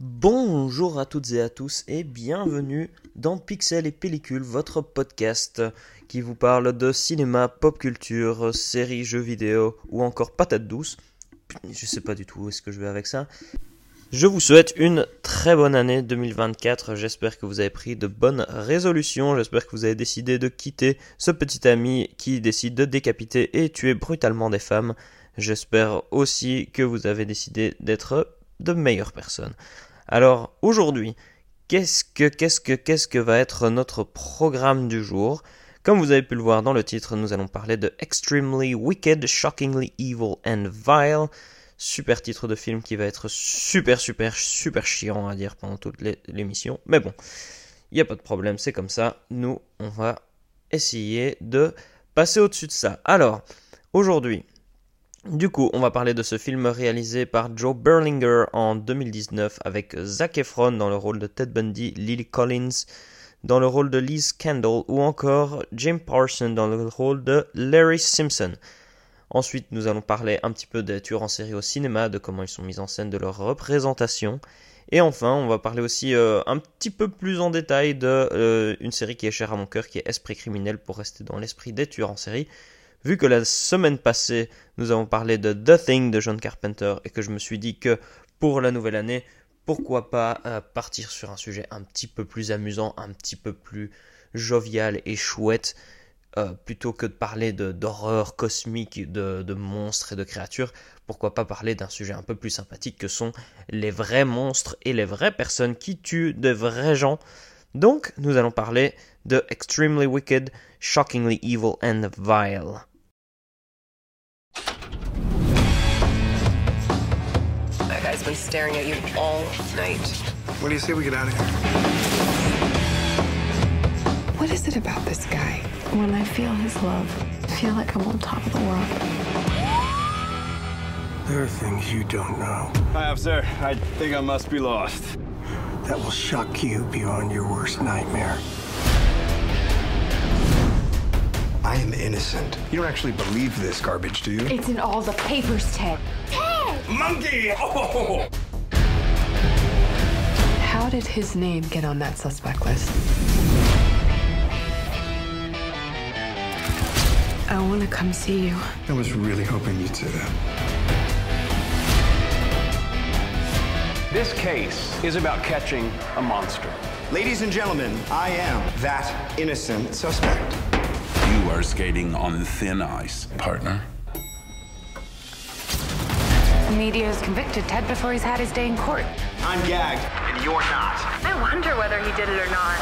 Bonjour à toutes et à tous et bienvenue dans Pixel et Pellicule, votre podcast qui vous parle de cinéma, pop culture, séries, jeux vidéo ou encore patates douces. Je sais pas du tout où est-ce que je vais avec ça. Je vous souhaite une très bonne année 2024. J'espère que vous avez pris de bonnes résolutions. J'espère que vous avez décidé de quitter ce petit ami qui décide de décapiter et tuer brutalement des femmes. J'espère aussi que vous avez décidé d'être de meilleures personnes. Alors aujourd'hui, qu'est-ce que qu'est-ce que qu'est-ce que va être notre programme du jour? Comme vous avez pu le voir dans le titre, nous allons parler de Extremely Wicked, Shockingly Evil and Vile. Super titre de film qui va être super super super chiant à dire pendant toute l'émission. Mais bon, il n'y a pas de problème, c'est comme ça. Nous, on va essayer de passer au-dessus de ça. Alors, aujourd'hui, du coup, on va parler de ce film réalisé par Joe Berlinger en 2019 avec Zac Efron dans le rôle de Ted Bundy, Lily Collins dans le rôle de Liz Kendall ou encore Jim Parson dans le rôle de Larry Simpson. Ensuite, nous allons parler un petit peu des tueurs en série au cinéma, de comment ils sont mis en scène, de leur représentation. Et enfin, on va parler aussi euh, un petit peu plus en détail de euh, une série qui est chère à mon cœur, qui est Esprit criminel, pour rester dans l'esprit des tueurs en série vu que la semaine passée, nous avons parlé de The Thing de John Carpenter et que je me suis dit que pour la nouvelle année, pourquoi pas euh, partir sur un sujet un petit peu plus amusant, un petit peu plus jovial et chouette, euh, plutôt que de parler d'horreur cosmique, de, de, monstres et de créatures, pourquoi pas parler d'un sujet un peu plus sympathique que sont les vrais monstres et les vraies personnes qui tuent de vrais gens. Donc, nous allons parler de Extremely Wicked, Shockingly Evil and Vile. Guy's been staring at you all night. What do you say we get out of here? What is it about this guy? When I feel his love, I feel like I'm on top of the world. There are things you don't know. Hi, officer. I think I must be lost. That will shock you beyond your worst nightmare. I am innocent. You don't actually believe this garbage, do you? It's in all the papers, Ted. Ted! Monkey! Oh! How did his name get on that suspect list? I want to come see you. I was really hoping you'd say that. This case is about catching a monster. Ladies and gentlemen, I am that innocent suspect. You are skating on thin ice, partner. The media has convicted Ted before he's had his day in court. I'm gagged, and you're not. I wonder whether he did it or not.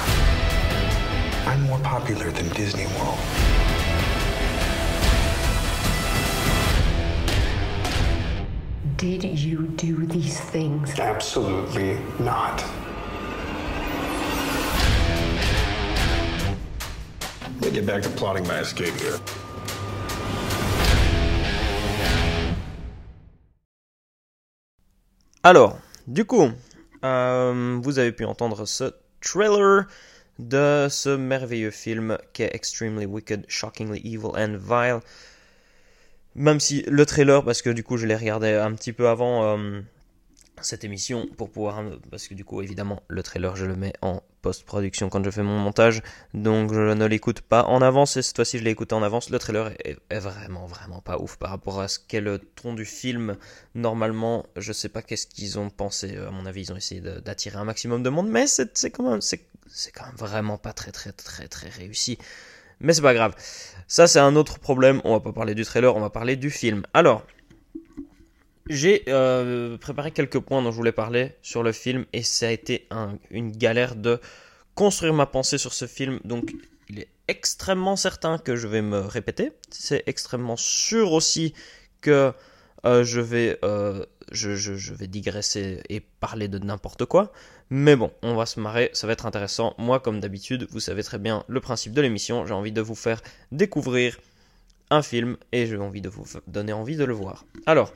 I'm more popular than Disney World. Did you do these things? Absolutely not. Let me get back to plotting my escape here. Alors, du coup, euh, vous avez pu entendre ce trailer de ce merveilleux film qui est Extremely Wicked, Shockingly Evil and Vile. Même si le trailer, parce que du coup je l'ai regardé un petit peu avant euh, cette émission pour pouvoir, parce que du coup évidemment le trailer je le mets en post-production quand je fais mon montage, donc je ne l'écoute pas en avance et cette fois-ci je l'ai écouté en avance. Le trailer est, vraiment vraiment pas ouf par rapport à ce qu'est le ton du film. Normalement, je sais pas qu'est-ce qu'ils ont pensé. À mon avis, ils ont essayé d'attirer un maximum de monde, mais c'est quand même c'est quand même vraiment pas très très très très réussi. Mais c'est pas grave. Ça c'est un autre problème. On va pas parler du trailer, on va parler du film. Alors. J'ai euh, préparé quelques points dont je voulais parler sur le film et ça a été un, une galère de construire ma pensée sur ce film. Donc il est extrêmement certain que je vais me répéter. C'est extrêmement sûr aussi que euh, je, vais, euh, je, vais digresser et parler de n'importe quoi. Mais bon, on va se marrer, ça va être intéressant. Moi, comme d'habitude, vous savez très bien le principe de l'émission. J'ai envie de vous faire découvrir un film et j'ai envie de vous donner envie de le voir. Alors,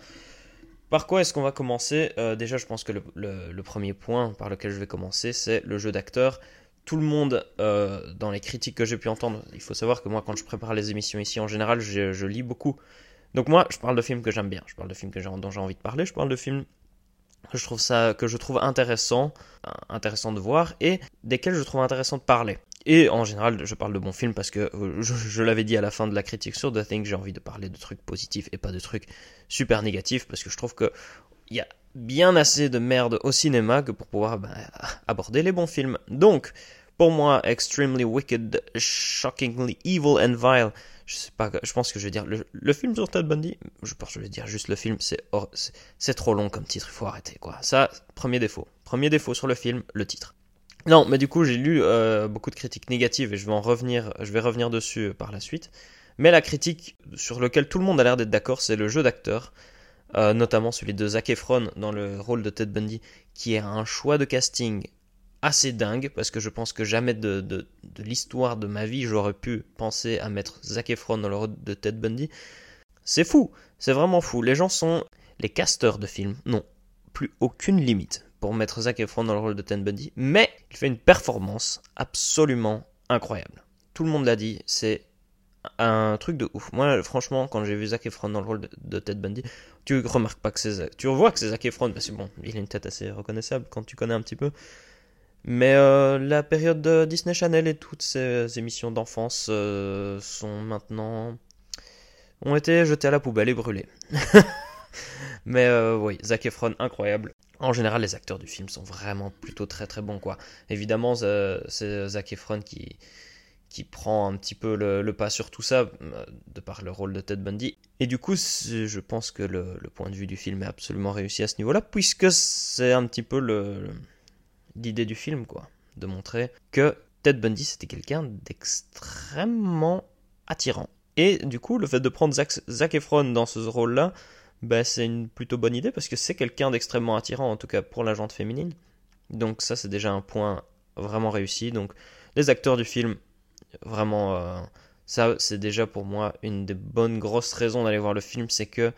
par quoi est-ce qu'on va commencer? Euh, Déjà, je pense que le, premier point par lequel je vais commencer, c'est le jeu d'acteur. Tout le monde, euh, dans les critiques que j'ai pu entendre, il faut savoir que moi, quand je prépare les émissions ici, en général, je, lis beaucoup. Donc moi, je parle de films que j'aime bien, je parle de films que dont j'ai envie de parler, je parle de films que je trouve ça que euh, de voir et desquels je trouve intéressant de parler. Et en général, je parle de bons films parce que euh, je, l'avais dit à la fin de la critique sur The Thing, j'ai envie de parler de trucs positifs et pas de trucs super négatifs parce que je trouve que il y a bien assez de merde au cinéma que pour pouvoir bah, aborder les bons films. Donc, pour moi, Extremely Wicked, Shockingly Evil and Vile, je sais pas, je pense que je vais dire le, film sur Ted Bundy, je pense que je vais dire juste le film, c'est trop long comme titre, il faut arrêter quoi. Ça, premier défaut. Premier défaut sur le film, le titre. Non, mais du coup, j'ai lu euh, beaucoup de critiques négatives et je vais en revenir, je vais revenir dessus euh, par la suite. Mais la critique sur laquelle tout le monde a l'air d'être d'accord, c'est le jeu d'acteur, euh, notamment celui de Zac Efron dans le rôle de Ted Bundy, qui est un choix de casting assez dingue, parce que je pense que jamais de, l'histoire de ma vie j'aurais pu penser à mettre Zac Efron dans le rôle de Ted Bundy. C'est fou, c'est vraiment fou. Les gens sont, les casteurs de films n'ont plus aucune limite pour mettre Zac Efron dans le rôle de Ted Bundy, mais il fait une performance absolument incroyable. Tout le monde l'a dit, c'est un truc de ouf. Moi, franchement, quand j'ai vu Zac Efron dans le rôle de, Ted Bundy, tu remarques pas que c'est Zac. Tu vois que c'est Zac Efron, parce que bon, il a une tête assez reconnaissable quand tu connais un petit peu. Mais euh, la période de Disney Channel et toutes ces émissions d'enfance euh, sont maintenant ont été jetées à la poubelle et brûlées. Mais euh, oui, Zac Efron incroyable. En général, les acteurs du film sont vraiment plutôt très très bons quoi. Évidemment, euh, c'est Zac Efron qui prend un petit peu le, pas sur tout ça euh, de par le rôle de Ted Bundy. Et du coup, je pense que le, point de vue du film est absolument réussi à ce niveau-là, puisque c'est un petit peu l'idée du film, quoi, de montrer que Ted Bundy c'était quelqu'un d'extrêmement attirant. Et du coup, le fait de prendre Zac Efron dans ce rôle-là, bah, c'est une plutôt bonne idée parce que c'est quelqu'un d'extrêmement attirant, en tout cas pour la jante féminine. Donc ça, c'est déjà un point vraiment réussi. Donc les acteurs du film, vraiment, euh, ça, c'est déjà pour moi une des bonnes grosses raisons d'aller voir le film, c'est que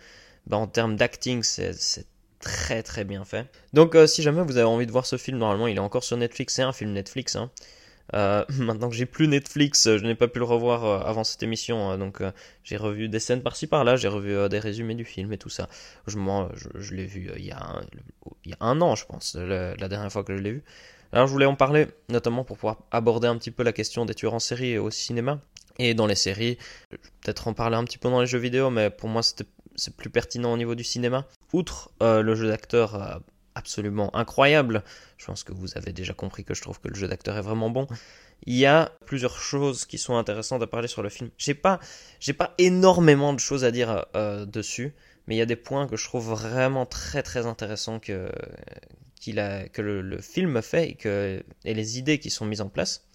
bah, en termes d'acting, c'est, c'est très très bien fait. Donc euh, si jamais vous avez envie de voir ce film, normalement il est encore sur Netflix, c'est un film Netflix. Hein. Euh, maintenant que j'ai plus Netflix, euh, je n'ai pas pu le revoir euh, avant cette émission, donc j'ai revu des scènes par-ci par-là, j'ai revu des résumés du film et tout ça. Je, l'ai vu il, y a un, an, je pense, la dernière fois que je l'ai vu. Alors je voulais en parler, notamment pour pouvoir aborder un petit peu la question des tueurs en série au cinéma et dans les séries. Peut-être en parler un petit peu dans les jeux vidéo, mais pour moi c'est plus pertinent au niveau du cinéma. Outre le jeu d'acteur absolument incroyable, je pense que vous avez déjà compris que je trouve que le jeu d'acteur est vraiment bon. Il y a plusieurs choses qui sont intéressantes à parler sur le film. J'ai pas, j'ai pas énormément de choses à dire euh, dessus, mais il y a des points que je trouve vraiment très très intéressants que qu'il a, que le, film fait et que et les idées qui sont mises en place,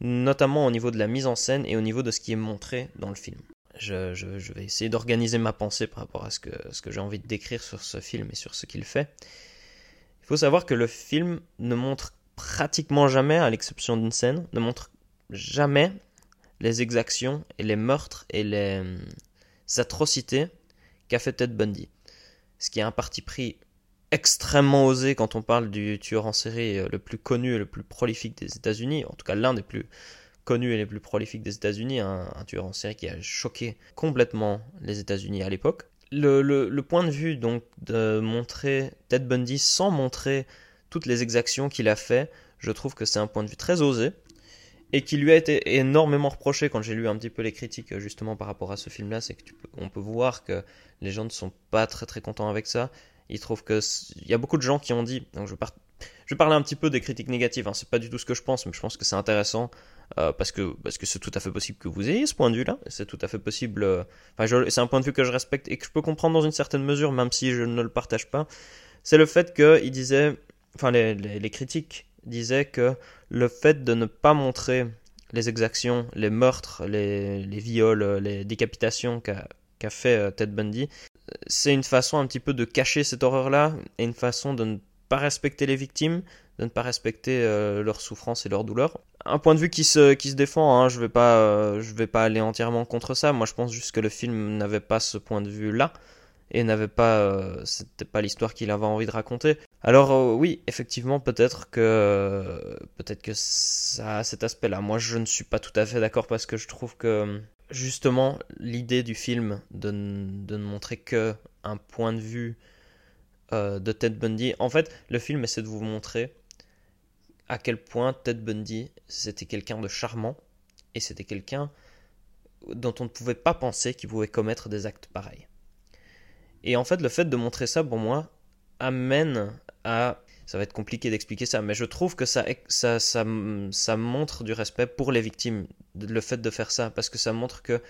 notamment au niveau de la mise en scène et au niveau de ce qui est montré dans le film. Je, je- je vais essayer d'organiser ma pensée par rapport à ce que, ce que j'ai envie de décrire sur ce film et sur ce qu'il fait. Il faut savoir que le film ne montre pratiquement jamais, à l'exception d'une scène, ne montre jamais les exactions et les meurtres et les hum, atrocités qu'a fait Ted Bundy. Ce qui est un parti pris extrêmement osé quand on parle du tueur en série euh, le plus connu et le plus prolifique des États-Unis, en tout cas l'un des plus connus et les plus prolifiques des États-Unis, un, un tueur en série qui a choqué complètement les États-Unis à l'époque. Le, point de vue donc de montrer Ted Bundy sans montrer toutes les exactions qu'il a fait, je trouve que c'est un point de vue très osé et qui lui a été énormément reproché quand j'ai lu un petit peu les critiques justement par rapport à ce film-là, c'est que on peut voir que les gens ne sont pas très très contents avec ça. Ils trouvent que il y a beaucoup de gens qui ont dit, donc je, par- je vais parler un petit peu des critiques négatives. Hein, c'est pas du tout ce que je pense, mais je pense que c'est intéressant euh, parce que parce que c'est tout à fait possible que vous ayez ce point de vue-là. C'est tout à fait possible. euh, c'est un point de vue que je respecte et que je peux comprendre dans une certaine mesure, même si je ne le partage pas. C'est le fait qu'il disait, enfin les, les, critiques disaient que le fait de ne pas montrer les exactions, les meurtres, les, les viols, les décapitations qu'a fait euh, Ted Bundy, c'est une façon un petit peu de cacher cette horreur-là et une façon de ne pas respecter les victimes, de ne pas respecter euh, leurs souffrances et leurs douleurs. Un point de vue qui se, qui se défend, hein, je vais pas, euh, vais pas aller entièrement contre ça. Moi, je pense juste que le film n'avait pas ce point de vue-là et n'avait pas, euh, c'était pas l'histoire qu'il avait envie de raconter. Alors euh, oui, effectivement, peut-être que, peut-être que ça a cet aspect-là. Moi, je ne suis pas tout à fait d'accord parce que je trouve que justement l'idée du film de, de ne montrer que un point de vue euh, de Ted Bundy. En fait, le film essaie de vous montrer à quel point Ted Bundy, c'était quelqu'un de charmant et c'était quelqu'un dont on ne pouvait pas penser qu'il pouvait commettre des actes pareils. Et en fait, le fait de montrer ça, pour moi, amène à... Ça va être compliqué d'expliquer ça, mais je trouve que ça, ça, ça, ça montre du respect pour les victimes, le fait de faire ça, parce que ça montre que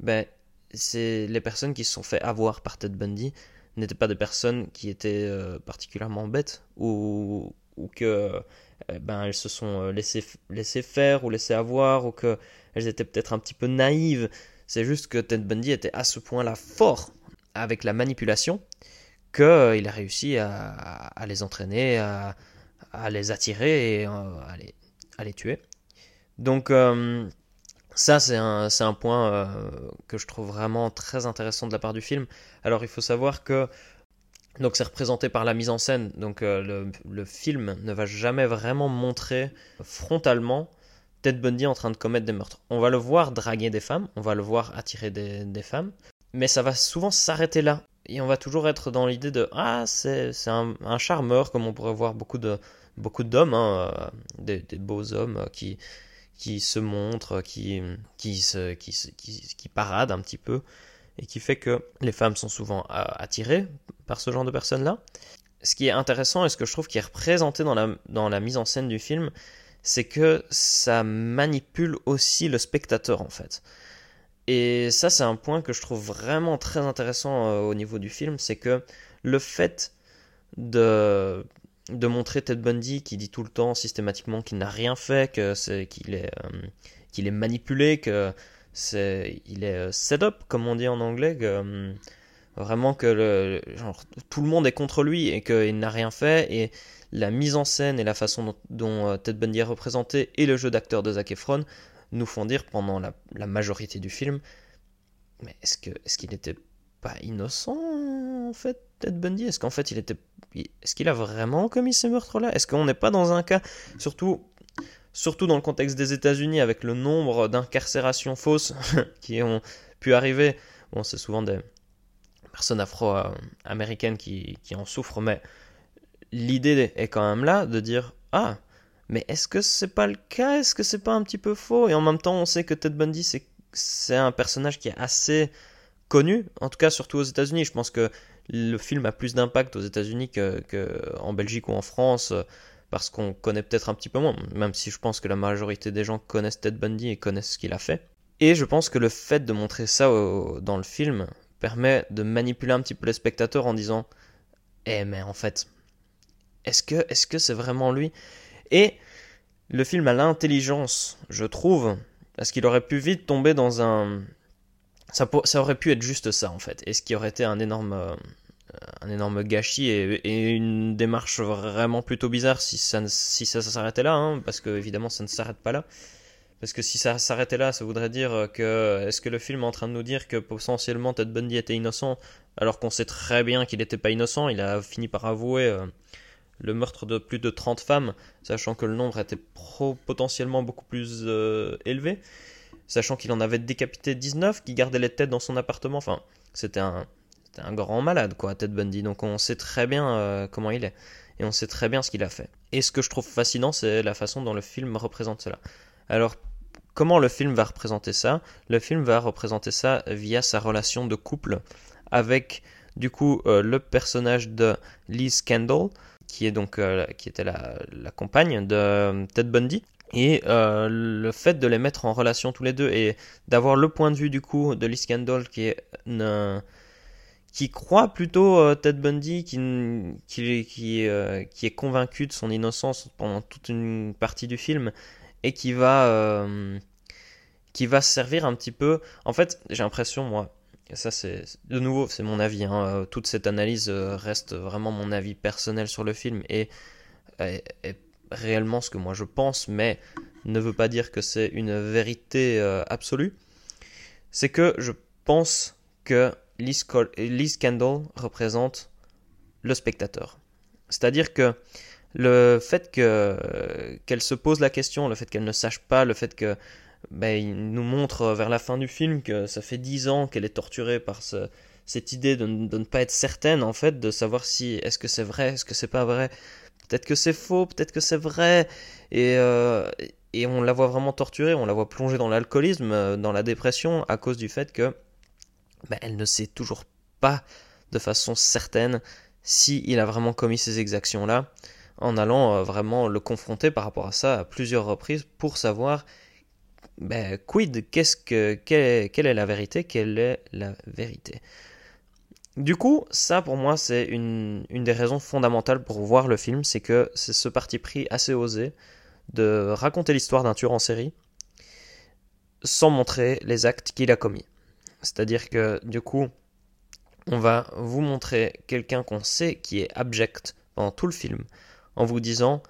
ben, c'est les personnes qui se sont fait avoir par Ted Bundy n'étaient pas des personnes qui étaient euh, particulièrement bêtes ou, ou que euh, ben, elles se sont laissées, laissées faire ou laissées avoir ou que elles étaient peut-être un petit peu naïves. C'est juste que Ted Bundy était à ce point-là fort avec la manipulation qu'il euh, a réussi à, les entraîner, à, les attirer et à les, à les tuer. Donc euh, ça c'est un, point euh, que je trouve vraiment très intéressant de la part du film. Alors il faut savoir que c'est représenté par la mise en scène, donc euh, le, film ne va jamais vraiment montrer frontalement Ted Bundy en train de commettre des meurtres. On va le voir draguer des femmes, on va le voir attirer des, femmes, mais ça va souvent s'arrêter là. Et on va toujours être dans l'idée de ah c'est un, un, charmeur comme on pourrait voir beaucoup de beaucoup d'hommes, hein, euh, des, beaux hommes qui qui se montrent, qui qui se qui, paradent un petit peu et qui fait que les femmes sont souvent attirées par ce genre de personnes-là. Ce qui est intéressant et ce que je trouve qui est représenté dans la, dans la mise en scène du film, c'est que ça manipule aussi le spectateur en fait. Et ça, c'est un point que je trouve vraiment très intéressant euh, au niveau du film, c'est que le fait de, de montrer Ted Bundy qui dit tout le temps systématiquement qu'il n'a rien fait, euh, qu'il est manipulé, que c'est il est euh, set up comme on dit en anglais, euh, vraiment que tout le monde est contre lui et qu'il n'a rien fait. Et la mise en scène et la façon dont, Ted Bundy est représenté et le jeu d'acteur de Zac Efron nous font dire pendant la, majorité du film mais est-ce qu'il n'était pas innocent en fait? Ted Bundy Est-ce qu'en fait il était est-ce qu'il a vraiment commis ces meurtres-là? Est-ce qu'on n'est pas dans un cas surtout surtout dans le contexte des États-Unis avec le nombre d'incarcérations fausses qui ont pu arriver? Bon, c'est souvent des personnes afro-américaines qui, qui en souffrent, mais l'idée est quand même là de dire ah mais est-ce que c'est pas le cas? Est-ce que c'est pas un petit peu faux? Et en même temps, on sait que Ted Bundy, c'est, c'est un personnage qui est assez connu, en tout cas surtout aux États-Unis. Je pense que le film a plus d'impact aux États-Unis que, que, en Belgique ou en France, parce qu'on connaît peut-être un petit peu moins, même si je pense que la majorité des gens connaissent Ted Bundy et connaissent ce qu'il a fait. Et je pense que le fait de montrer ça dans le film permet de manipuler un petit peu les spectateurs en disant Eh, mais en fait, est-ce que est-ce que c'est vraiment lui? Et le film a l'intelligence, je trouve, parce qu'il aurait pu vite tomber dans un... Ça, aurait pu être juste ça, en fait, et ce qui aurait été un énorme, euh, un énorme gâchis et, une démarche vraiment plutôt bizarre si ça, si ça, s'arrêtait là, hein, parce que évidemment ça ne s'arrête pas là. Parce que si ça s'arrêtait là, ça voudrait dire que est-ce que le film est en train de nous dire que potentiellement Ted Bundy était innocent alors qu'on sait très bien qu'il n'était pas innocent, il a fini par avouer euh, le meurtre de plus de 30 femmes, sachant que le nombre était potentiellement beaucoup plus euh, élevé, sachant qu'il en avait décapité 19, qui gardait les têtes dans son appartement, enfin, c'était un, un grand malade, quoi, Ted Bundy, donc on sait très bien euh, comment il est, et on sait très bien ce qu'il a fait. Et ce que je trouve fascinant, c'est la façon dont le film représente cela. Alors, comment le film va représenter ça? Le film va représenter ça via sa relation de couple avec, du coup, euh, le personnage de Liz Kendall, qui est donc euh, qui était la, compagne de Ted Bundy et euh, le fait de les mettre en relation tous les deux et d'avoir le point de vue du coup de Liz Kendall qui est qui croit plutôt euh, Ted Bundy qui qui qui, euh, est convaincu de son innocence pendant toute une partie du film et qui va qui va servir un petit peu en fait j'ai l'impression moi ça c'est de nouveau c'est mon avis hein. Euh, toute cette analyse euh, reste vraiment mon avis personnel sur le film et réellement ce que moi je pense mais ne veut pas dire que c'est une vérité euh, absolue. C'est que je pense que Liz, Col Liz Kendall représente le spectateur. C'est à dire que le fait que qu'elle se pose la question le fait qu'elle ne sache pas le fait que ben, il nous montre vers la fin du film que ça fait dix ans qu'elle est torturée par ce, cette idée de, de, ne pas être certaine en fait, de savoir si est-ce que c'est vrai, est-ce que c'est pas vrai, peut-être que c'est faux, peut-être que c'est vrai, et, euh, on la voit vraiment torturée, on la voit plonger dans l'alcoolisme, euh, dans la dépression, à cause du fait que ben, elle ne sait toujours pas de façon certaine si il a vraiment commis ces exactions-là, en allant euh, vraiment le confronter par rapport à ça à plusieurs reprises pour savoir ben, quid, qu'est-ce que, quelle est la vérité, quelle est la vérité. Du coup, ça pour moi c'est une, des raisons fondamentales pour voir le film, c'est que c'est ce parti pris assez osé de raconter l'histoire d'un tueur en série sans montrer les actes qu'il a commis. C'est-à-dire que du coup, on va vous montrer quelqu'un qu'on sait qui est abject pendant tout le film, en vous disant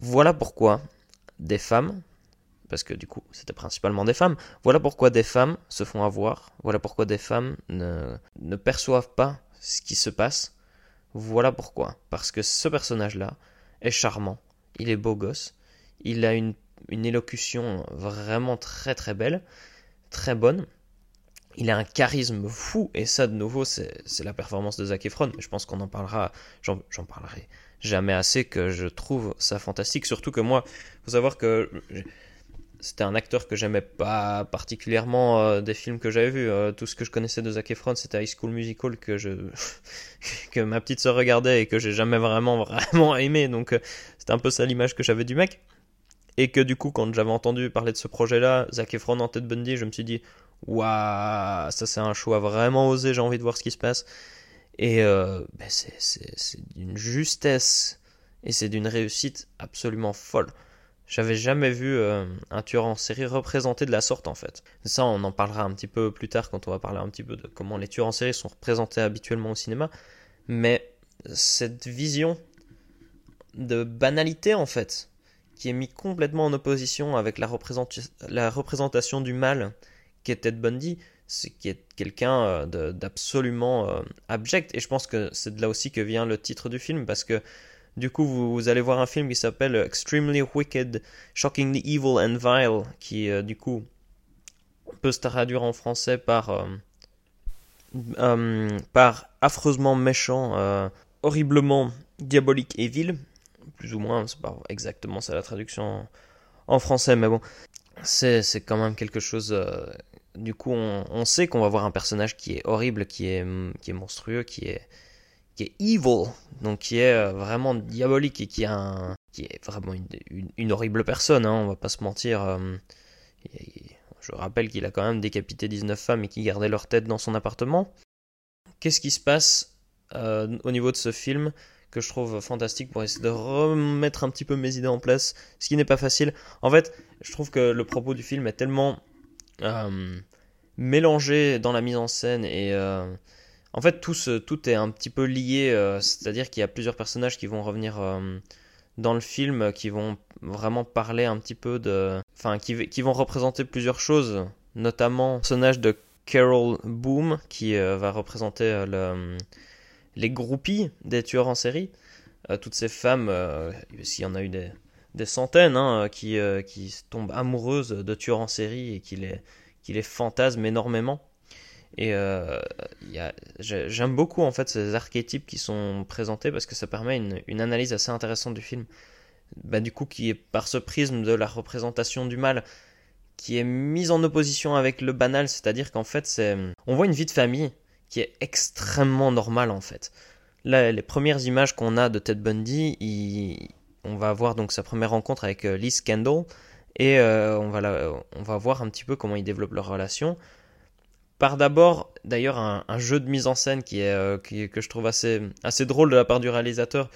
voilà pourquoi des femmes, parce que du coup c'était principalement des femmes, voilà pourquoi des femmes se font avoir, voilà pourquoi des femmes ne, ne perçoivent pas ce qui se passe, voilà pourquoi. Parce que ce personnage-là est charmant, il est beau gosse, il a une, une élocution vraiment très très belle, très bonne, il a un charisme fou, et ça de nouveau c'est la performance de Zac Efron, je pense qu'on en parlera, j'en parlerai jamais assez que je trouve ça fantastique, surtout que moi, faut savoir que c'était un acteur que j'aimais pas particulièrement euh, des films que j'avais vus. Euh, tout ce que je connaissais de Zac Efron, c'était High School Musical que je que ma petite sœur regardait et que j'ai jamais vraiment vraiment aimé. Donc euh, c'était un peu ça l'image que j'avais du mec. Et que du coup, quand j'avais entendu parler de ce projet-là, Zac Efron en tête Bundy, je me suis dit waouh, ça c'est un choix vraiment osé. J'ai envie de voir ce qui se passe. Et ben c'est d'une justesse et c'est d'une réussite absolument folle. J'avais jamais vu euh, un tueur en série représenté de la sorte en fait. Ça, on en parlera un petit peu plus tard quand on va parler un petit peu de comment les tueurs en série sont représentés habituellement au cinéma. Mais cette vision de banalité en fait, qui est mise complètement en opposition avec la, représentation du mal qu'est Ted Bundy, qui est quelqu'un euh, d'absolument euh, abject. Et je pense que c'est de là aussi que vient le titre du film parce que du coup, vous, allez voir un film qui s'appelle Extremely Wicked, Shockingly Evil and Vile, qui, euh, du coup, peut se traduire en français par, euh, euh, par affreusement méchant, horriblement diabolique et vil. Plus ou moins, c'est pas exactement ça la traduction en, français, mais bon, c'est quand même quelque chose. du coup, on, on sait qu'on va voir un personnage qui est horrible, qui est, qui est monstrueux, qui est qui est evil, donc qui est euh, vraiment diabolique et qui, est vraiment une, une, horrible personne, hein, on va pas se mentir. Euh, je rappelle qu'il a quand même décapité 19 femmes et qui gardait leur tête dans son appartement. Qu'est-ce qui se passe euh, au niveau de ce film que je trouve fantastique pour essayer de remettre un petit peu mes idées en place, ce qui n'est pas facile? En fait, je trouve que le propos du film est tellement mélangé dans la mise en scène et en fait, tout, est un petit peu lié, euh, c'est-à-dire qu'il y a plusieurs personnages qui vont revenir euh, dans le film, qui vont vraiment parler un petit peu de... Enfin, qui, vont représenter plusieurs choses, notamment le personnage de Carol Boom, qui euh, va représenter le, les groupies des tueurs en série. toutes ces femmes, s'il y en a eu des, centaines, hein, qui, tombent amoureuses de tueurs en série et qui les fantasment énormément. Et euh, j'aime beaucoup en fait ces archétypes qui sont présentés parce que ça permet une, analyse assez intéressante du film. Bah, du coup, qui est par ce prisme de la représentation du mal, qui est mise en opposition avec le banal, c'est-à-dire qu'en fait, on voit une vie de famille qui est extrêmement normale en fait. Là, les premières images qu'on a de Ted Bundy, on va voir donc sa première rencontre avec euh, Liz Kendall et euh, on va voir un petit peu comment ils développent leur relation par d'abord d'ailleurs un, jeu de mise en scène qui est, euh, que je trouve assez, drôle de la part du réalisateur,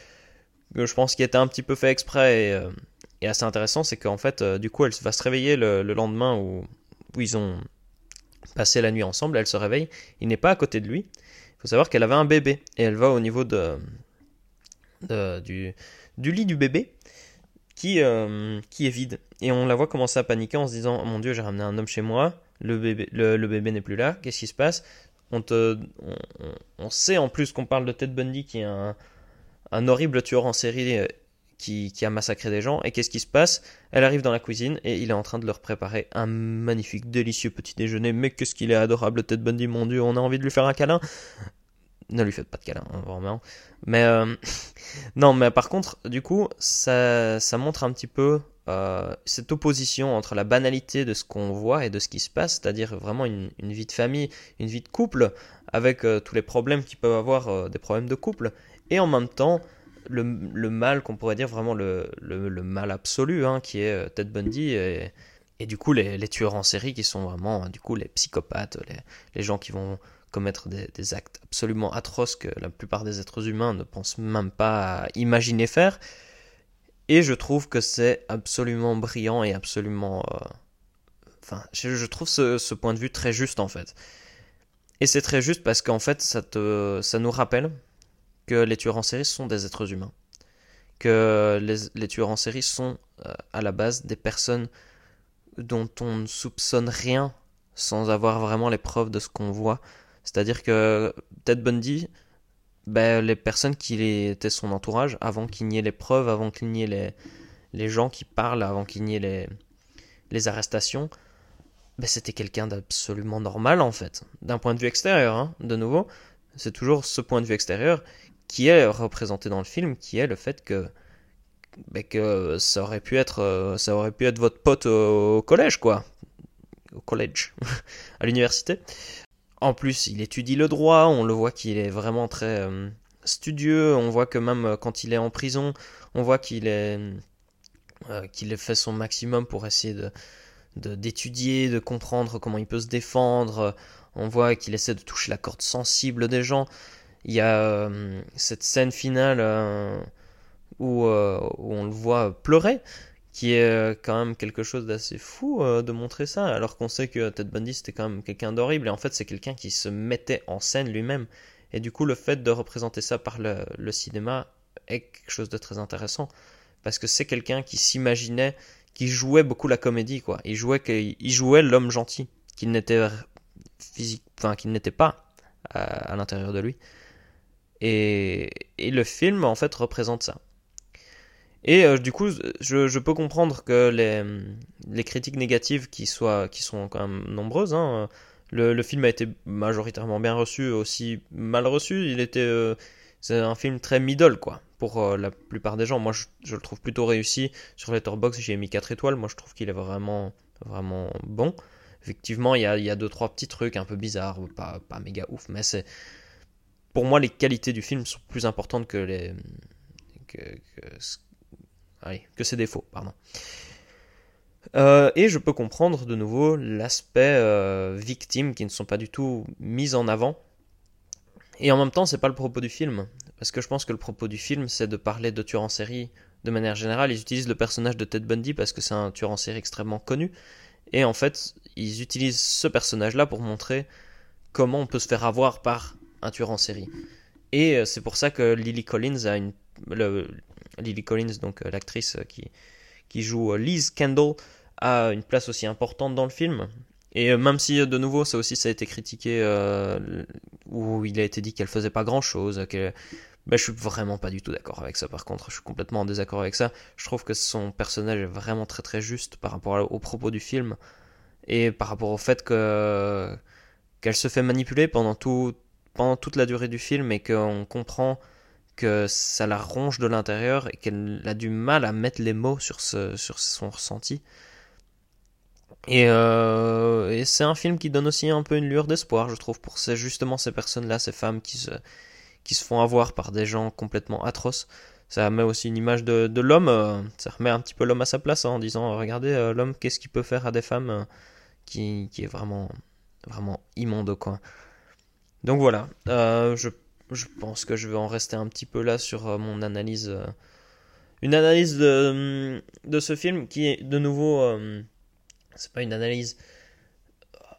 que je pense qu'il était un petit peu fait exprès et, euh, assez intéressant, c'est qu'en fait, euh, du coup, elle va se réveiller le, lendemain où, ils ont passé la nuit ensemble, elle se réveille, il n'est pas à côté de lui. Il faut savoir qu'elle avait un bébé et elle va au niveau de, du, du lit du bébé qui, qui est vide. Et on la voit commencer à paniquer en se disant oh Mon Dieu, j'ai ramené un homme chez moi le bébé, le, bébé n'est plus là, qu'est-ce qui se passe? On, te, on, sait en plus qu'on parle de Ted Bundy qui est un, un horrible tueur en série euh, qui, qui a massacré des gens. Et qu'est-ce qui se passe? Elle arrive dans la cuisine et il est en train de leur préparer un magnifique, délicieux petit déjeuner. Mais qu'est-ce qu'il est adorable, Ted Bundy, mon Dieu, on a envie de lui faire un câlin. Ne lui faites pas de câlin, hein, vraiment. Mais euh, non, mais par contre, du coup, ça, ça montre un petit peu euh, cette opposition entre la banalité de ce qu'on voit et de ce qui se passe, c'est-à-dire vraiment une, vie de famille, une vie de couple, avec euh, tous les problèmes qui peuvent avoir euh, des problèmes de couple, et en même temps le, mal qu'on pourrait dire vraiment le, le, mal absolu, hein, qui est Ted Bundy et, et du coup les, les, tueurs en série qui sont vraiment du coup les psychopathes, les, les gens qui vont commettre des, des, actes absolument atroces que la plupart des êtres humains ne pensent même pas imaginer faire. Et je trouve que c'est absolument brillant et absolument... Euh... Enfin, je, trouve ce, point de vue très juste en fait. Et c'est très juste parce qu'en fait, ça, te, ça nous rappelle que les tueurs en série sont des êtres humains. Que les, les tueurs en série sont euh, à la base des personnes dont on ne soupçonne rien sans avoir vraiment les preuves de ce qu'on voit. C'est-à-dire que Ted Bundy, ben, les personnes qui étaient son entourage, avant qu'il n'y ait les preuves, avant qu'il n'y ait les, les gens qui parlent, avant qu'il n'y ait les, les arrestations, ben, c'était quelqu'un d'absolument normal en fait. D'un point de vue extérieur, hein, de nouveau, c'est toujours ce point de vue extérieur qui est représenté dans le film, qui est le fait que, ben, que ça aurait pu être, ça aurait pu être votre pote au collège, quoi, au collège, à l'université. En plus, il étudie le droit, on le voit qu'il est vraiment très euh, studieux, on voit que même euh, quand il est en prison, on voit qu'il est euh, fait son maximum pour essayer d'étudier, de, comprendre comment il peut se défendre, on voit qu'il essaie de toucher la corde sensible des gens. Il y a cette scène finale où, on le voit pleurer, qui est quand même quelque chose d'assez fou euh, de montrer ça, alors qu'on sait que Ted Bundy c'était quand même quelqu'un d'horrible, et en fait c'est quelqu'un qui se mettait en scène lui-même, et du coup le fait de représenter ça par le, le cinéma est quelque chose de très intéressant, parce que c'est quelqu'un qui s'imaginait, qui jouait beaucoup la comédie, quoi, il jouait, il jouait l'homme gentil, qu'il n'était physique, enfin qu'il n'était pas à, à l'intérieur de lui, et, et le film en fait représente ça. Et euh, du coup, je, peux comprendre que les, critiques négatives qui, soient, qui sont quand même nombreuses, hein, le, film a été majoritairement bien reçu, aussi mal reçu. Il était, euh, c'est un film très middle, quoi, pour euh, la plupart des gens. Moi, je, le trouve plutôt réussi. Sur Letterboxd, j'ai mis 4 étoiles. Moi, je trouve qu'il est vraiment, vraiment bon. Effectivement, il y a, il y a deux, trois petits trucs un peu bizarres, pas, méga ouf, mais c'est. Pour moi, les qualités du film sont plus importantes que les. que Allez, que ses défauts, pardon. Euh, et je peux comprendre de nouveau l'aspect euh, victime qui ne sont pas du tout mis en avant. Et en même temps, c'est pas le propos du film. Parce que je pense que le propos du film, c'est de parler de tueurs en série de manière générale. Ils utilisent le personnage de Ted Bundy parce que c'est un tueur en série extrêmement connu. Et en fait, ils utilisent ce personnage-là pour montrer comment on peut se faire avoir par un tueur en série. Et euh, c'est pour ça que Lily Collins a une. Lily Collins, donc euh, l'actrice qui, qui joue euh, Liz Kendall, a une place aussi importante dans le film. Et euh, même si de nouveau ça aussi ça a été critiqué, euh, où il a été dit qu'elle faisait pas grand chose, que ben, je suis vraiment pas du tout d'accord avec ça par contre, je suis complètement en désaccord avec ça. Je trouve que son personnage est vraiment très très juste par rapport aux propos du film et par rapport au fait que qu'elle se fait manipuler pendant tout pendant toute la durée du film et qu'on comprend que ça la ronge de l'intérieur et qu'elle a du mal à mettre les mots sur, ce, sur son ressenti. Et, euh, et c'est un film qui donne aussi un peu une lueur d'espoir, je trouve, pour ces, justement ces personnes-là, ces femmes qui se, qui se font avoir par des gens complètement atroces. Ça met aussi une image de, de l'homme, euh, ça remet un petit peu l'homme à sa place hein, en disant, regardez, euh, l'homme, qu'est-ce qu'il peut faire à des femmes qui, qui est vraiment, vraiment immonde, quoi. Donc voilà, je je pense que je vais en rester un petit peu là sur euh, mon analyse. Euh, une analyse de, de ce film qui est de nouveau. Euh, c'est pas une analyse,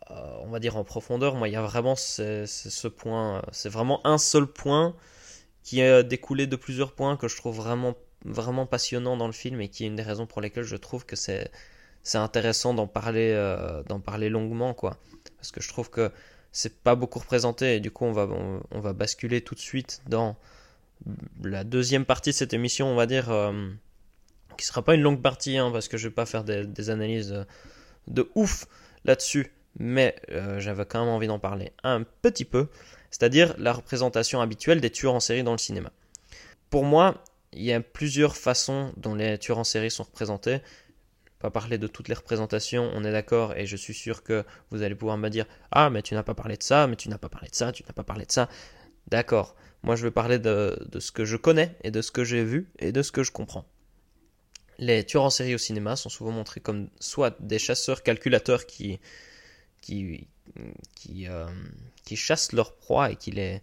on va dire en profondeur. Moi, il y a vraiment ce, point. C'est vraiment un seul point qui est découlé de plusieurs points que je trouve vraiment, vraiment passionnant dans le film et qui est une des raisons pour lesquelles je trouve que c'est c'est intéressant d'en parler, d'en parler longuement, quoi. Parce que je trouve que c'est pas beaucoup représenté et du coup on va, basculer tout de suite dans la deuxième partie de cette émission, on va dire, euh, qui sera pas une longue partie, hein, parce que je vais pas faire des, analyses de, de ouf là-dessus, mais euh, j'avais quand même envie d'en parler un petit peu, c'est-à-dire la représentation habituelle des tueurs en série dans le cinéma. Pour moi, il y a plusieurs façons dont les tueurs en série sont représentés. Pas parler de toutes les représentations, on est d'accord, et je suis sûr que vous allez pouvoir me dire Ah, mais tu n'as pas parlé de ça, mais tu n'as pas parlé de ça, tu n'as pas parlé de ça. D'accord, moi je vais parler de, ce que je connais, et de ce que j'ai vu, et de ce que je comprends. Les tueurs en série au cinéma sont souvent montrés comme soit des chasseurs calculateurs qui, qui, qui, euh, qui chassent leurs proies et qui les,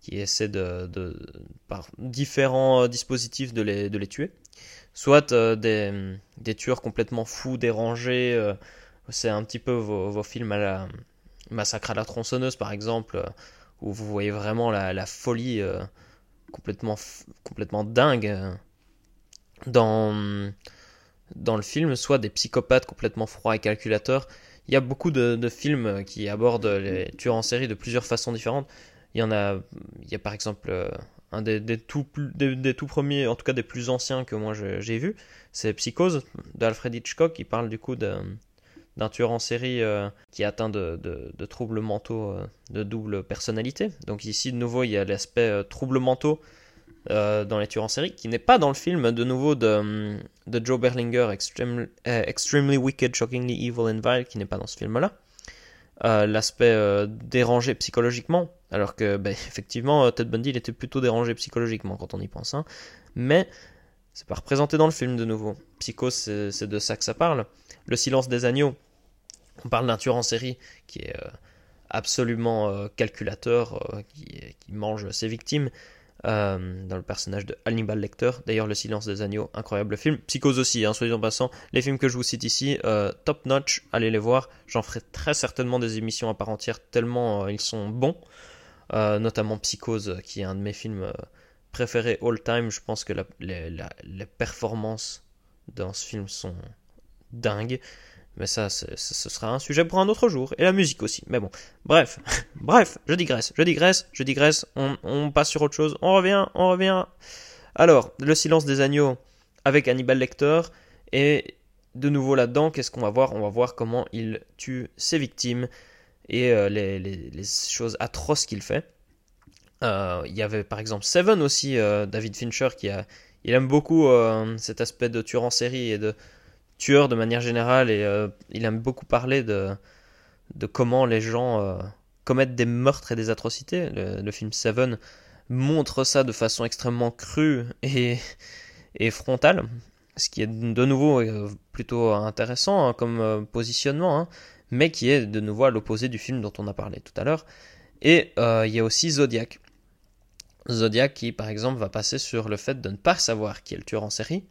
qui essaient de, par différents dispositifs de les, de les tuer, soit euh, des, des, tueurs complètement fous, dérangés. Euh, c'est un petit peu vos, vos, films à la Massacre à la tronçonneuse, par exemple, euh, où vous voyez vraiment la, la folie euh, complètement, complètement dingue dans, dans le film, soit des psychopathes complètement froids et calculateurs. Il y a beaucoup de, de films qui abordent les tueurs en série de plusieurs façons différentes. Il y en a, il y a par exemple euh, un des, tout, des, tout premiers, en tout cas des plus anciens que moi j'ai vu, c'est Psychose d'Alfred Hitchcock, qui parle du coup d'un tueur en série euh, qui est atteint de, troubles mentaux euh, de double personnalité. Donc ici, de nouveau, il y a l'aspect euh, troubles mentaux dans les tueurs en série, qui n'est pas dans le film, de nouveau, de, de Joe Berlinger, Extreme, Extremely Wicked, Shockingly Evil and Vile, qui n'est pas dans ce film-là. l'aspect dérangé psychologiquement, alors que, bah, effectivement, Ted Bundy, était plutôt dérangé psychologiquement quand on y pense. Hein. Mais c'est pas représenté dans le film de nouveau. Psycho, c'est de ça que ça parle. Le silence des agneaux, on parle d'un tueur en série qui est euh, absolument euh, calculateur, euh, qui, mange ses victimes. dans le personnage de Hannibal Lecter. D'ailleurs, Le Silence des Agneaux, incroyable film. Psychose aussi, hein, soyons passant. Les films que je vous cite ici, top notch, allez les voir. J'en ferai très certainement des émissions à part entière, tellement ils sont bons. Euh, notamment Psychose, qui est un de mes films euh, préférés all time. Je pense que les, les, performances dans ce film sont dingues. Mais ça, ce sera un sujet pour un autre jour. Et la musique aussi. Mais bon, bref, bref, je digresse, je digresse, je digresse. On, on, passe sur autre chose. On revient, on revient. Alors, Le silence des agneaux avec Hannibal Lecter. Et de nouveau là-dedans, qu'est-ce qu'on va voir? On va voir comment il tue ses victimes et euh, les, les, choses atroces qu'il fait. Euh, il y avait par exemple Seven aussi, euh, David Fincher, qui a, il aime beaucoup cet aspect de tueur en série et de tueur de manière générale, et il aime beaucoup parler de, de comment les gens commettent des meurtres et des atrocités. Le, le, film Seven montre ça de façon extrêmement crue et, et frontale, ce qui est de nouveau plutôt intéressant hein, comme positionnement. Hein mais qui est de nouveau à l'opposé du film dont on a parlé tout à l'heure. Et euh, il y a aussi Zodiac. Zodiac qui, par exemple, va passer sur le fait de ne pas savoir qui est le tueur en série,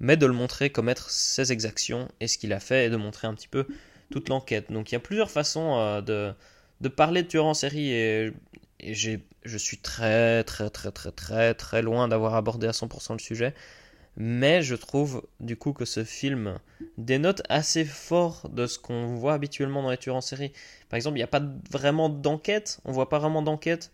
mais de le montrer commettre ses exactions et ce qu'il a fait et de montrer un petit peu toute l'enquête. Donc il y a plusieurs façons euh, de, de parler de tueur en série et, et je suis très très très très très très loin d'avoir abordé à 100% le sujet mais je trouve du coup que ce film dénote assez fort de ce qu'on voit habituellement dans les tueurs en série. Par exemple, il n'y a pas vraiment d'enquête, on voit pas vraiment d'enquête.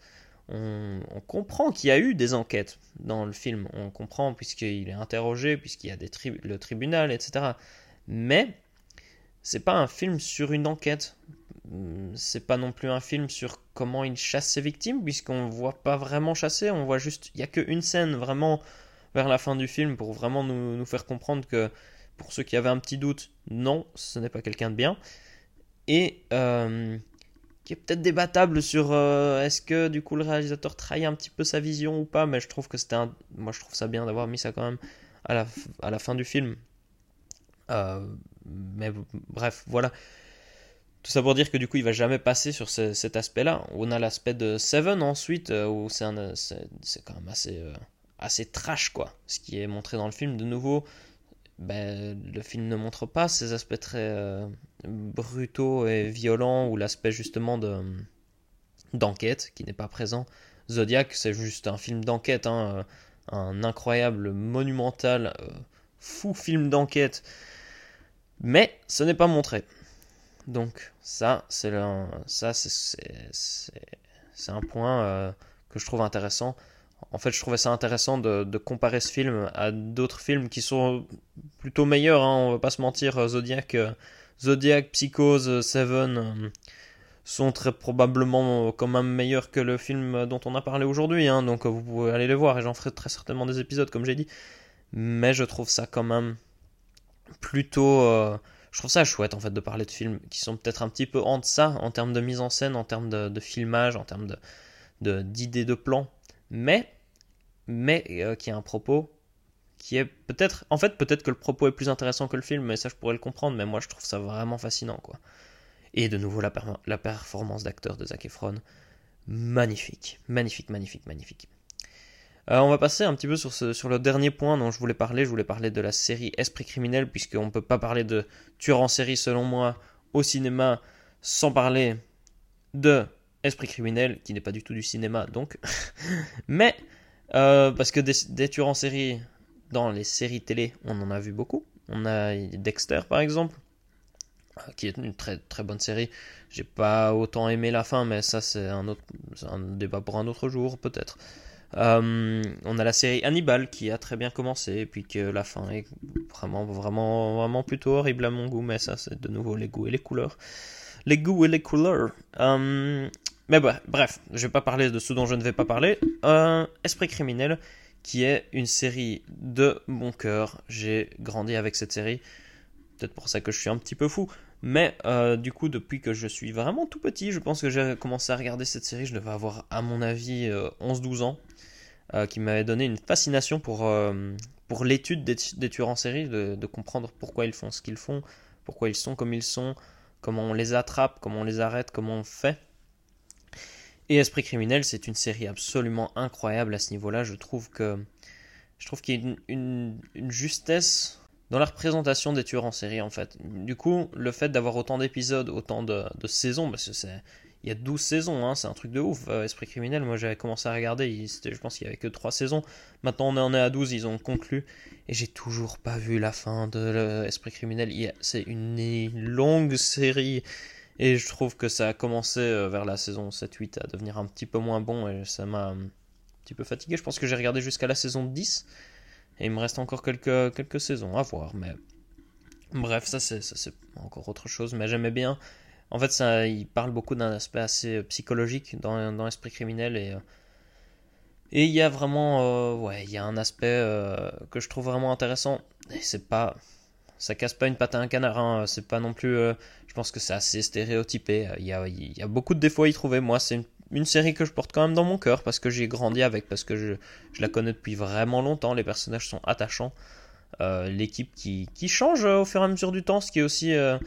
On, comprend qu'il y a eu des enquêtes dans le film, on comprend puisqu'il est interrogé, puisqu'il y a le tribunal, etc. Mais c'est pas un film sur une enquête. C'est pas non plus un film sur comment il chasse ses victimes, puisqu'on voit pas vraiment chasser, on voit juste, il y a qu'une scène vraiment vers la fin du film pour vraiment nous, faire comprendre que pour ceux qui avaient un petit doute, non, ce n'est pas quelqu'un de bien. Et euh, qui est peut-être débattable sur euh, est-ce que du coup le réalisateur trahit un petit peu sa vision ou pas, mais je trouve que c'était un... Moi je trouve ça bien d'avoir mis ça quand même à la, à la fin du film. Euh, mais bref, voilà. Tout ça pour dire que du coup il va jamais passer sur ce, cet aspect-là. On a l'aspect de Seven ensuite, où c'est quand même assez assez trash quoi. Ce qui est montré dans le film de nouveau ben, le film ne montre pas ces aspects très euh, brutaux et violents ou l'aspect justement de d'enquête qui n'est pas présent. Zodiac c'est juste un film d'enquête hein, un incroyable monumental euh, fou film d'enquête. Mais ce n'est pas montré. Donc ça c'est un point euh, que je trouve intéressant En fait, je trouvais ça intéressant de, comparer ce film à d'autres films qui sont plutôt meilleurs, hein, on va pas se mentir. euh, Zodiac, euh, Zodiac Psychose, euh, Seven sont très probablement quand même meilleurs que le film dont on a parlé aujourd'hui. hein, donc vous pouvez aller les voir et j'en ferai très certainement des épisodes, comme j'ai dit. Mais je trouve ça quand même plutôt. je trouve ça chouette en fait de parler de films qui sont peut-être un petit peu en deçà en termes de mise en scène, en termes de, filmage, en termes de de- d'idées de, plan, mais mais euh, qui a un propos qui est peut-être en fait peut-être que le propos est plus intéressant que le film, mais ça je pourrais le comprendre. Mais moi je trouve ça vraiment fascinant quoi. Et de nouveau la, la performance d'acteur de Zac Efron, magnifique, magnifique, magnifique, magnifique. Euh, on va passer un petit peu sur, sur le dernier point dont je voulais parler. Je voulais parler de la série Esprit criminel, puisqu'on ne peut pas parler de tueur en série, selon moi, au cinéma, sans parler de Esprit criminel, qui n'est pas du tout du cinéma, donc. Mais, euh, parce que des, tueurs en série, dans les séries télé, on en a vu beaucoup. On a Dexter, par exemple, euh, qui est une très, très bonne série. J'ai pas autant aimé la fin, mais ça, c'est un, autre, un débat pour un autre jour, peut-être. Euh, on a la série Hannibal qui a très bien commencé et puis que la fin est vraiment vraiment vraiment plutôt horrible à mon goût mais ça c'est de nouveau les goûts et les couleurs les goûts et les couleurs mais bah, bref je vais pas parler de ce dont je ne vais pas parler Euh, Esprit criminel qui est une série de mon cœur j'ai grandi avec cette série peut-être pour ça que je suis un petit peu fou mais euh, du coup, depuis que je suis vraiment tout petit, je pense que j'ai commencé à regarder cette série. Je devais avoir, à mon avis, euh, 11-12 ans, euh, qui m'avait donné une fascination pour, euh, pour l'étude des, des tueurs en série, de, de comprendre pourquoi ils font ce qu'ils font, pourquoi ils sont comme ils sont, comment on les attrape, comment on les arrête, comment on fait. Et Esprit criminel, c'est une série absolument incroyable à ce niveau-là. Je trouve que je trouve qu'il y a une, justesse dans la représentation des tueurs en série en fait. Du coup, le fait d'avoir autant d'épisodes, autant de, saisons, parce que c'est il y a 12 saisons, hein, c'est un truc de ouf. euh, Esprit criminel, moi j'avais commencé à regarder, il- je pense qu'il y avait que 3 saisons. Maintenant on en est à 12, ils ont conclu. Et j'ai toujours pas vu la fin de Esprit criminel. C'est une longue série. Et je trouve que ça a commencé euh, vers la saison 7-8 à devenir un petit peu moins bon. Et ça m'a un petit peu fatigué. Je pense que j'ai regardé jusqu'à la saison 10. Et il me reste encore quelques, quelques saisons à voir. Mais bref, ça c'est encore autre chose. Mais j'aimais bien. En fait, ça, il parle beaucoup d'un aspect assez euh, psychologique dans, dans l'esprit criminel. Et, euh, et il y a vraiment. ouais, il y a un aspect que je trouve vraiment intéressant. Et c'est pas. Ça casse pas une patte à un canard. hein, C'est pas non plus. euh, je pense que c'est assez stéréotypé. Il y a, il y a beaucoup de défauts à y trouver. Moi, c'est une, série que je porte quand même dans mon cœur parce que j'ai grandi avec, parce que je, la connais depuis vraiment longtemps. Les personnages sont attachants. Euh, L'équipe qui, change euh, au fur et à mesure du temps, ce qui est aussi. euh,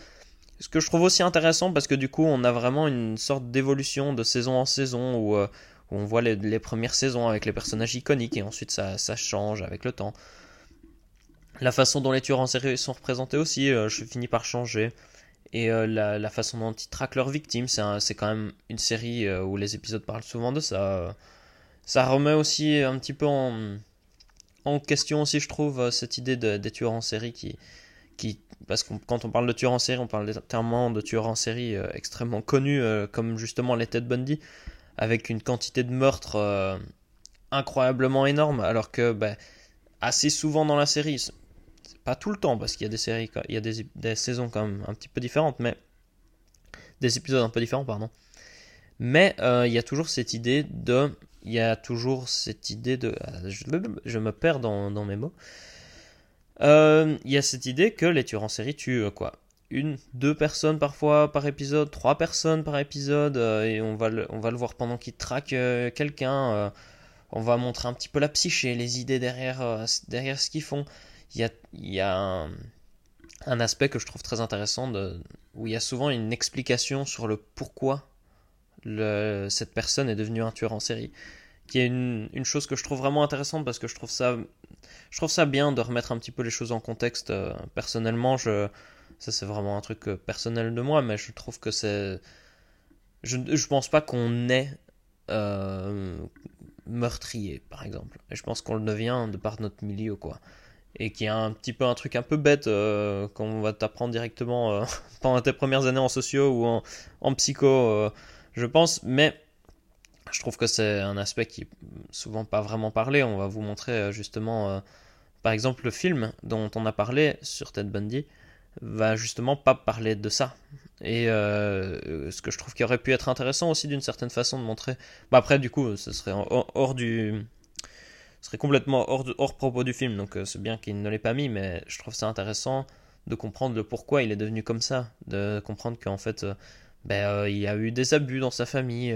ce que je trouve aussi intéressant parce que du coup, on a vraiment une sorte d'évolution de saison en saison où, euh, on voit les, premières saisons avec les personnages iconiques et ensuite ça change avec le temps. La façon dont les tueurs en série sont représentés aussi, euh, je finis par changer. Et euh, la, façon dont ils traquent leurs victimes, c'est quand même une série euh, où les épisodes parlent souvent de ça. Ça remet aussi un petit peu en, question aussi, je trouve, cette idée de- des tueurs en série qui, parce que quand on parle de tueurs en série, on parle notamment de tueurs en série extrêmement connus, comme justement les Ted Bundy, avec une quantité de meurtres incroyablement énorme, alors que ben, assez souvent dans la série, pas tout le temps, parce qu'il y a des séries, il y a des, des saisons quand même un petit peu différentes, mais des épisodes un peu différents, pardon. Mais euh, il y a toujours cette idée de, il y a toujours cette idée de, ah, je, me perds dans, mes mots. Euh, Il y a cette idée que les tueurs en série tuent quoi Une, deux personnes parfois par épisode, trois personnes par épisode, euh, et on va le, on va le voir pendant qu'il traque quelqu'un. on va montrer un petit peu la psyché, les idées derrière, derrière ce qu'ils font. Il y a, un, aspect que je trouve très intéressant où il y a souvent une explication sur le pourquoi cette personne est devenue un tueur en série. Qui est une, chose que je trouve vraiment intéressante parce que je trouve ça je trouve ça bien de remettre un petit peu les choses en contexte. euh, personnellement, ça c'est vraiment un truc euh, personnel de moi, mais je trouve que c'est, je, je pense pas qu'on est euh, meurtrier, par exemple. Et je pense qu'on le devient de par notre milieu, quoi. Et qu'il y a un petit peu un truc un peu bête euh, qu'on va t'apprendre directement euh, pendant tes premières années en sociaux ou en, psycho, euh, je pense. Mais Je trouve que c'est un aspect qui est souvent pas vraiment parlé. On va vous montrer justement, par exemple, le film dont on a parlé sur Ted Bundy va justement pas parler de ça. Et ce que je trouve qui aurait pu être intéressant aussi d'une certaine façon de montrer. Bah après, du coup, ce serait hors du. Serait complètement hors, hors propos du film, donc euh, c'est bien qu'il ne l'ait pas mis, mais je trouve ça intéressant de comprendre le pourquoi il est devenu comme ça, de comprendre qu'en fait, euh, ben, euh, il y a eu des abus dans sa famille,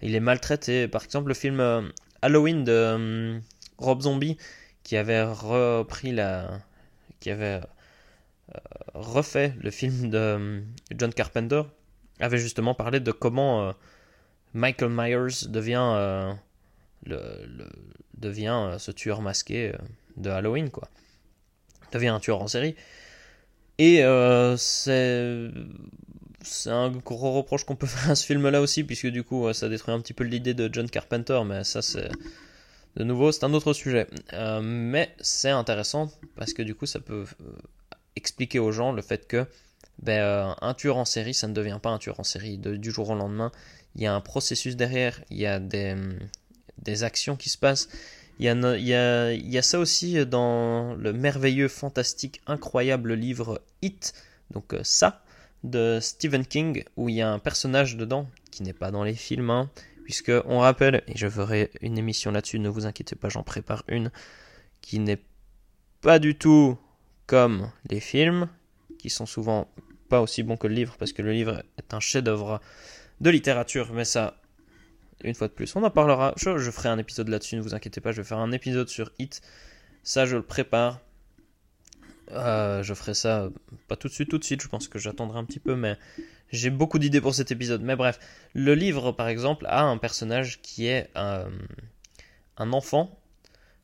il est maltraité. Par exemple, le film Halloween de Rob Zombie, qui avait repris la. qui avait refait le film de John Carpenter, avait justement parlé de comment Michael Myers devient, devient euh, ce tueur masqué euh, de Halloween, quoi. Devient un tueur en série. Et euh, c'est c'est un gros reproche qu'on peut faire à ce film-là aussi, puisque du coup, ça détruit un petit peu l'idée de John Carpenter, mais ça, c'est. De nouveau, c'est un autre sujet. Mais c'est intéressant, parce que du coup, ça peut expliquer aux gens le fait que ben, un tueur en série, ça ne devient pas un tueur en série du jour au lendemain. Il y a un processus derrière, il y a des, des actions qui se passent. Il y, a, ça aussi dans le merveilleux, fantastique, incroyable livre It, donc euh, ça, de Stephen King, où il y a un personnage dedans, qui n'est pas dans les films, hein, puisque on rappelle, et je ferai une émission là-dessus, ne vous inquiétez pas, j'en prépare une, qui n'est pas du tout comme les films, qui sont souvent pas aussi bons que le livre, parce que le livre est un chef-d'œuvre de littérature, mais ça, une fois de plus, on en parlera. Je, ferai un épisode là-dessus, ne vous inquiétez pas, je vais faire un épisode sur Hit. Ça, je le prépare. Euh, je ferai ça euh, pas tout de suite, tout de suite. Je pense que j'attendrai un petit peu, mais j'ai beaucoup d'idées pour cet épisode. Mais bref, le livre, par exemple, a un personnage qui est euh, un enfant,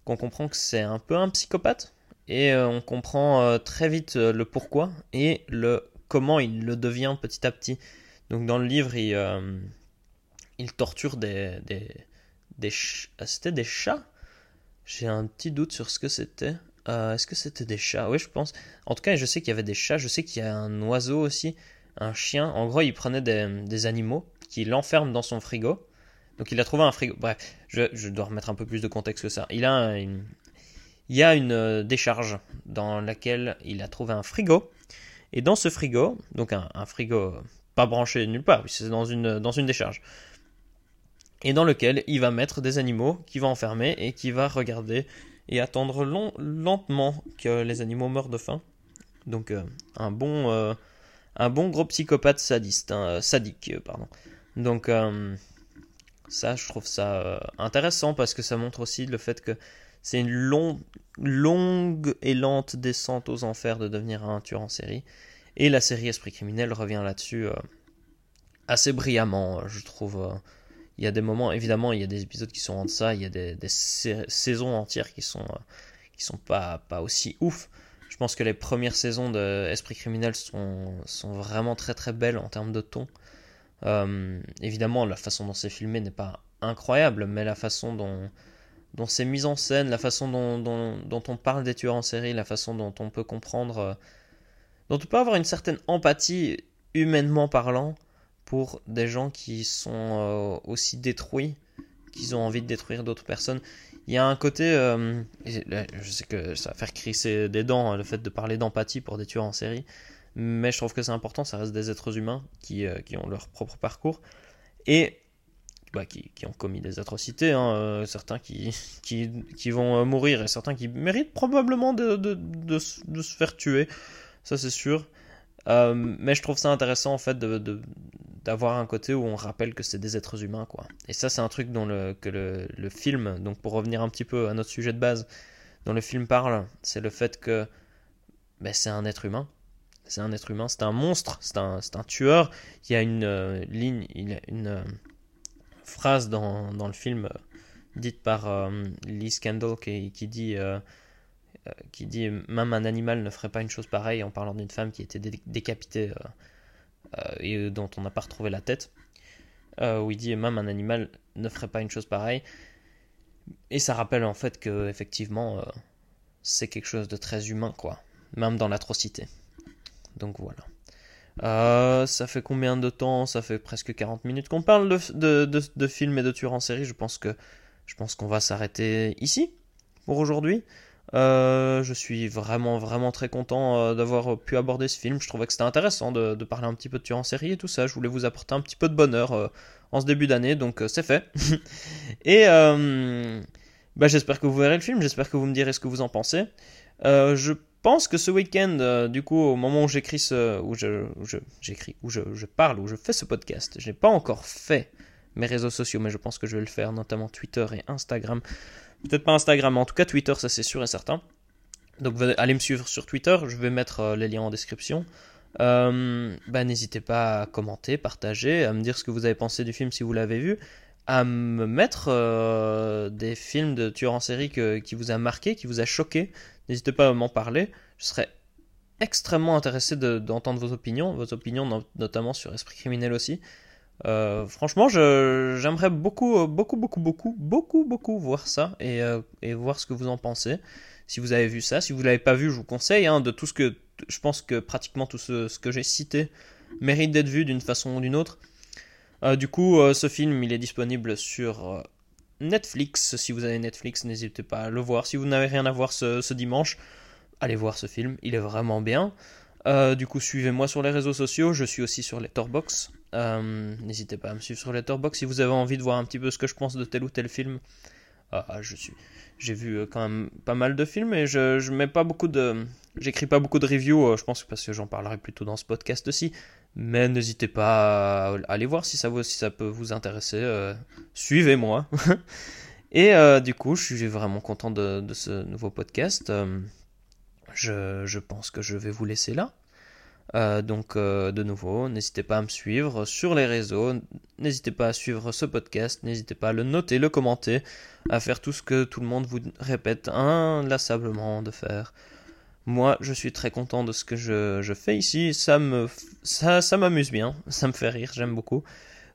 qu'on comprend que c'est un peu un psychopathe, et on comprend très vite le pourquoi et le comment il le devient petit à petit. Donc dans le livre, il, il torture des, des, des ah, c'était des chats? J'ai un petit doute sur ce que c'était. Euh, Est-ce que c'était des chats? Oui, je pense. En tout cas, je sais qu'il y avait des chats. Je sais qu'il y a un oiseau aussi, un chien. En gros, il prenait des, des animaux qu'il enferme dans son frigo. Donc, il a trouvé un frigo. Bref, je, je dois remettre un peu plus de contexte que ça. Il a un- une, il y a une euh, décharge dans laquelle il a trouvé un frigo. Et dans ce frigo, donc un, un frigo pas branché nulle part, c'est dans une, dans une décharge. Et dans lequel il va mettre des animaux qu'il va enfermer et qui va regarder et attendre long- lentement que les animaux meurent de faim. Donc euh, un bon euh, un bon gros psychopathe sadiste, hein, euh, sadique, pardon. Donc ça, je trouve ça intéressant parce que ça montre aussi le fait que c'est une long- longue et lente descente aux enfers de devenir un tueur en série. Et la série Esprit criminel revient là-dessus assez brillamment, je trouve. Il y a des moments, évidemment, il y a des épisodes qui sont en deçà, il y a des, des sa- saisons entières qui sont, euh, qui sont pas, pas aussi ouf. Je pense que les premières saisons de Esprit criminel sont, sont vraiment très très belles en termes de ton. Euh, évidemment, la façon dont c'est filmé n'est pas incroyable, mais la façon dont, dont c'est mis en scène, la façon dont, dont, dont on parle des tueurs en série, la façon dont on peut comprendre, euh, dont on peut avoir une certaine empathie humainement parlant pour des gens qui sont euh, aussi détruits, qu'ils ont envie de détruire d'autres personnes. Il y a un côté, euh, je sais que ça va faire crisser des dents hein, le fait de parler d'empathie pour des tueurs en série, mais je trouve que c'est important, ça reste des êtres humains qui, euh, qui ont leur propre parcours et bah, qui, qui ont commis des atrocités, hein, certains qui, qui, qui vont mourir et certains qui méritent probablement de, de, de se faire tuer, ça c'est sûr. Euh, mais je trouve ça intéressant en fait d'avoir un côté où on rappelle que c'est des êtres humains quoi. Et ça c'est un truc dont le, que le, film, donc pour revenir un petit peu à notre sujet de base, dont le film parle, c'est le fait que ben, c'est un être humain. C'est un être humain, c'est un monstre, c'est un, tueur. Il y a une euh, euh, phrase dans, le film dite par Lee Scandal qui, dit qui dit même un animal ne ferait pas une chose pareille en parlant d'une femme qui était dé- décapitée euh, euh, et dont on n'a pas retrouvé la tête. Euh, où il dit même un animal ne ferait pas une chose pareille. Et ça rappelle en fait que effectivement euh, c'est quelque chose de très humain quoi, même dans l'atrocité. Donc voilà. Euh, ça fait combien de temps? Ça fait presque 40 minutes qu'on parle de, de, de, de films et de tueurs en série. Je pense que je pense qu'on va s'arrêter ici pour aujourd'hui. Euh, je suis vraiment vraiment très content euh, d'avoir pu aborder ce film. Je trouvais que c'était intéressant de, parler un petit peu de tueurs en série et tout ça. Je voulais vous apporter un petit peu de bonheur euh, en ce début d'année, donc c'est fait. et bah, j'espère que vous verrez le film, j'espère que vous me direz ce que vous en pensez. je pense que ce week-end, du coup, au moment où j'écris ce, où je, où je, je, parle, où je fais ce podcast, je n'ai pas encore fait mes réseaux sociaux, mais je pense que je vais le faire, notamment Twitter et Instagram. Peut-être pas Instagram, mais en tout cas Twitter, ça c'est sûr et certain. Donc allez me suivre sur Twitter, je vais mettre euh, les liens en description. Euh, bah, N'hésitez pas à commenter, partager, à me dire ce que vous avez pensé du film si vous l'avez vu, à me mettre euh, des films de tueurs en série qui vous a marqué, qui vous a choqué. N'hésitez pas à m'en parler. Je serais extrêmement intéressé d'entendre vos opinions, vos opinions notamment sur Esprit criminel aussi. Euh, franchement, j'aimerais beaucoup, beaucoup, beaucoup, beaucoup, beaucoup, beaucoup voir ça et, euh, et, voir ce que vous en pensez. Si vous avez vu ça, si vous l'avez pas vu, je vous conseille. Hein, de tout ce que je pense que pratiquement tout ce, que j'ai cité mérite d'être vu d'une façon ou d'une autre. Euh, du coup, ce film, il est disponible sur Netflix. Si vous avez Netflix, n'hésitez pas à le voir. Si vous n'avez rien à voir ce, ce, dimanche, allez voir ce film. Il est vraiment bien. du coup, suivez-moi sur les réseaux sociaux. Je suis aussi sur Letterboxd. Euh, n'hésitez pas à me suivre sur Letterboxd si vous avez envie de voir un petit peu ce que je pense de tel ou tel film. Ah, ah je suis, j'ai vu euh, quand même pas mal de films et je, je mets pas beaucoup de, j'écris pas beaucoup de reviews. Euh, je pense parce que j'en parlerai plutôt dans ce podcast aussi. Mais n'hésitez pas à aller voir si ça, vous, si ça peut vous intéresser. Suivez-moi. et du coup, je suis vraiment content de, de ce nouveau podcast. je, je pense que je vais vous laisser là. Euh, donc euh, de nouveau, n'hésitez pas à me suivre sur les réseaux, n'hésitez pas à suivre ce podcast, n'hésitez pas à le noter, le commenter, à faire tout ce que tout le monde vous répète inlassablement de faire. Moi, je suis très content de ce que je, fais ici, ça me ça, ça m'amuse bien, ça me fait rire, j'aime beaucoup.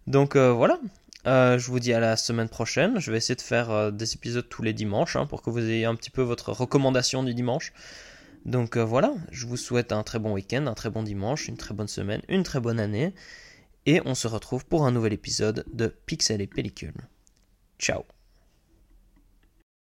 Donc euh, voilà, je vous dis à la semaine prochaine. Je vais essayer de faire des épisodes tous les dimanches hein, pour que vous ayez un petit peu votre recommandation du dimanche. Donc euh, voilà, je vous souhaite un très bon week-end, un très bon dimanche, une très bonne semaine, une très bonne année. Et on se retrouve pour un nouvel épisode de Pixel et Pellicule. Ciao